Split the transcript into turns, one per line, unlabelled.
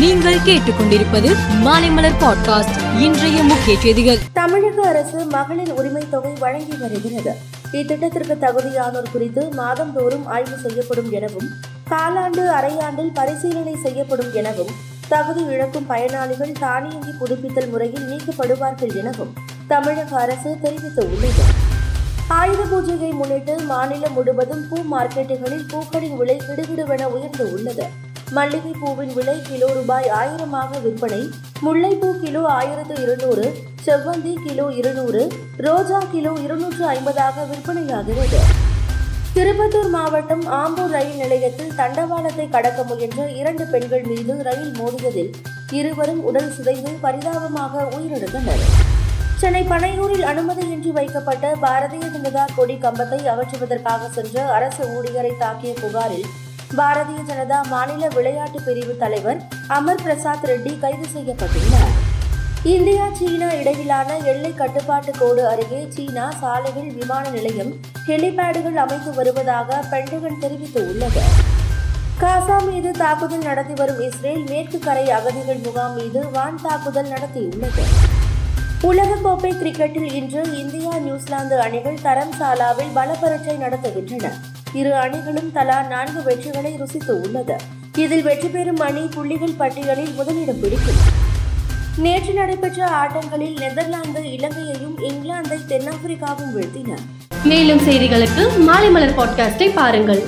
நீங்கள் கேட்டுக்கொண்டிருப்பது மாலைமலர் பாட்காஸ்ட். இன்றைய முக்கிய செய்திகள்.
தமிழக அரசு மகளிர் உரிமை தொகை வழங்கி வருகிறது. இத்திட்டத்திற்கு தகுதியானோர் குறித்து மாதந்தோறும் ஆய்வு செய்யப்படும் எனவும் காலாண்டு அரையாண்டில் பரிசீலனை செய்யப்படும் எனவும் தகுதி இழக்கும் பயனாளிகள் தானியங்கி புதுப்பித்தல் முறையில் நீக்கப்படுவார்கள் எனவும் தமிழக அரசு தெரிவித்துள்ளது. ஆயுத பூஜையை முன்னிட்டு மாநிலம் முழுவதும் பூ மார்க்கெட்டுகளில் பூக்களின் விலை கிடுகிடுவென உயர்ந்து உள்ளது. மல்லிகை பூவின் விலை கிலோ ரூபாய் ஆயிரமாக விற்பனை. முல்லைப்பூ கிலோ ஆயிரத்து இருநூறு செவ்வந்தி கிலோ இருநூறு ரோஜா கிலோ இருநூற்று ஐம்பதாக விற்பனையாகிறது. திருப்பத்தூர் மாவட்டம் ஆம்பூர் ரயில் நிலையத்தில் தண்டவாளத்தை கடக்க முயன்ற இரண்டு பெண்கள் மீது ரயில் மோதியதில் இருவரும் உடல் சிதைந்து பரிதாபமாக உயிரிழந்தனர். சென்னை பனையூரில் அனுமதியின்றி வைக்கப்பட்ட பாரதிய ஜனதா கொடி கம்பத்தை அகற்றுவதற்காக சென்ற அரசு ஊழியரை தாக்கிய புகாரில் பாரதிய ஜனதா மாநில விளையாட்டு பிரிவு தலைவர் அமர் பிரசாத் ரெட்டி கைது செய்யப்பட்டுள்ளார். இந்தியா சீனா இடையிலான எல்லை கட்டுப்பாட்டு கோடு அருகே சீனா சாலைகள் விமான நிலையம் ஹெலிபேடுகள் அமைத்து வருவதாக பென்டகன் தெரிவித்துள்ளது. காசா மீது தாக்குதல் நடத்தி வரும் இஸ்ரேல் மேற்கு கரை அகதிகள் முகாம் மீது வான் தாக்குதல் நடத்தியுள்ளது. உலகக்கோப்பை கிரிக்கெட்டில் இன்று இந்தியா நியூசிலாந்து அணிகள் தரம்சாலாவில் பலப்பரட்சை நடத்துகின்றன. இரு அணிகளும் தலா நான்கு வெற்றிகளை ருசித்து உள்ளது. இதில் வெற்றி பெறும் அணி புள்ளிகள் பட்டியலில் முதலிடம் பிடிக்கும். நேற்று நடைபெற்ற ஆட்டங்களில் நெதர்லாந்து இலங்கையையும் இங்கிலாந்தை தென்னாப்பிரிக்காவும் வீழ்த்தின.
மேலும் செய்திகளுக்கு மாலை மலர் பாட்காஸ்டை பாருங்கள்.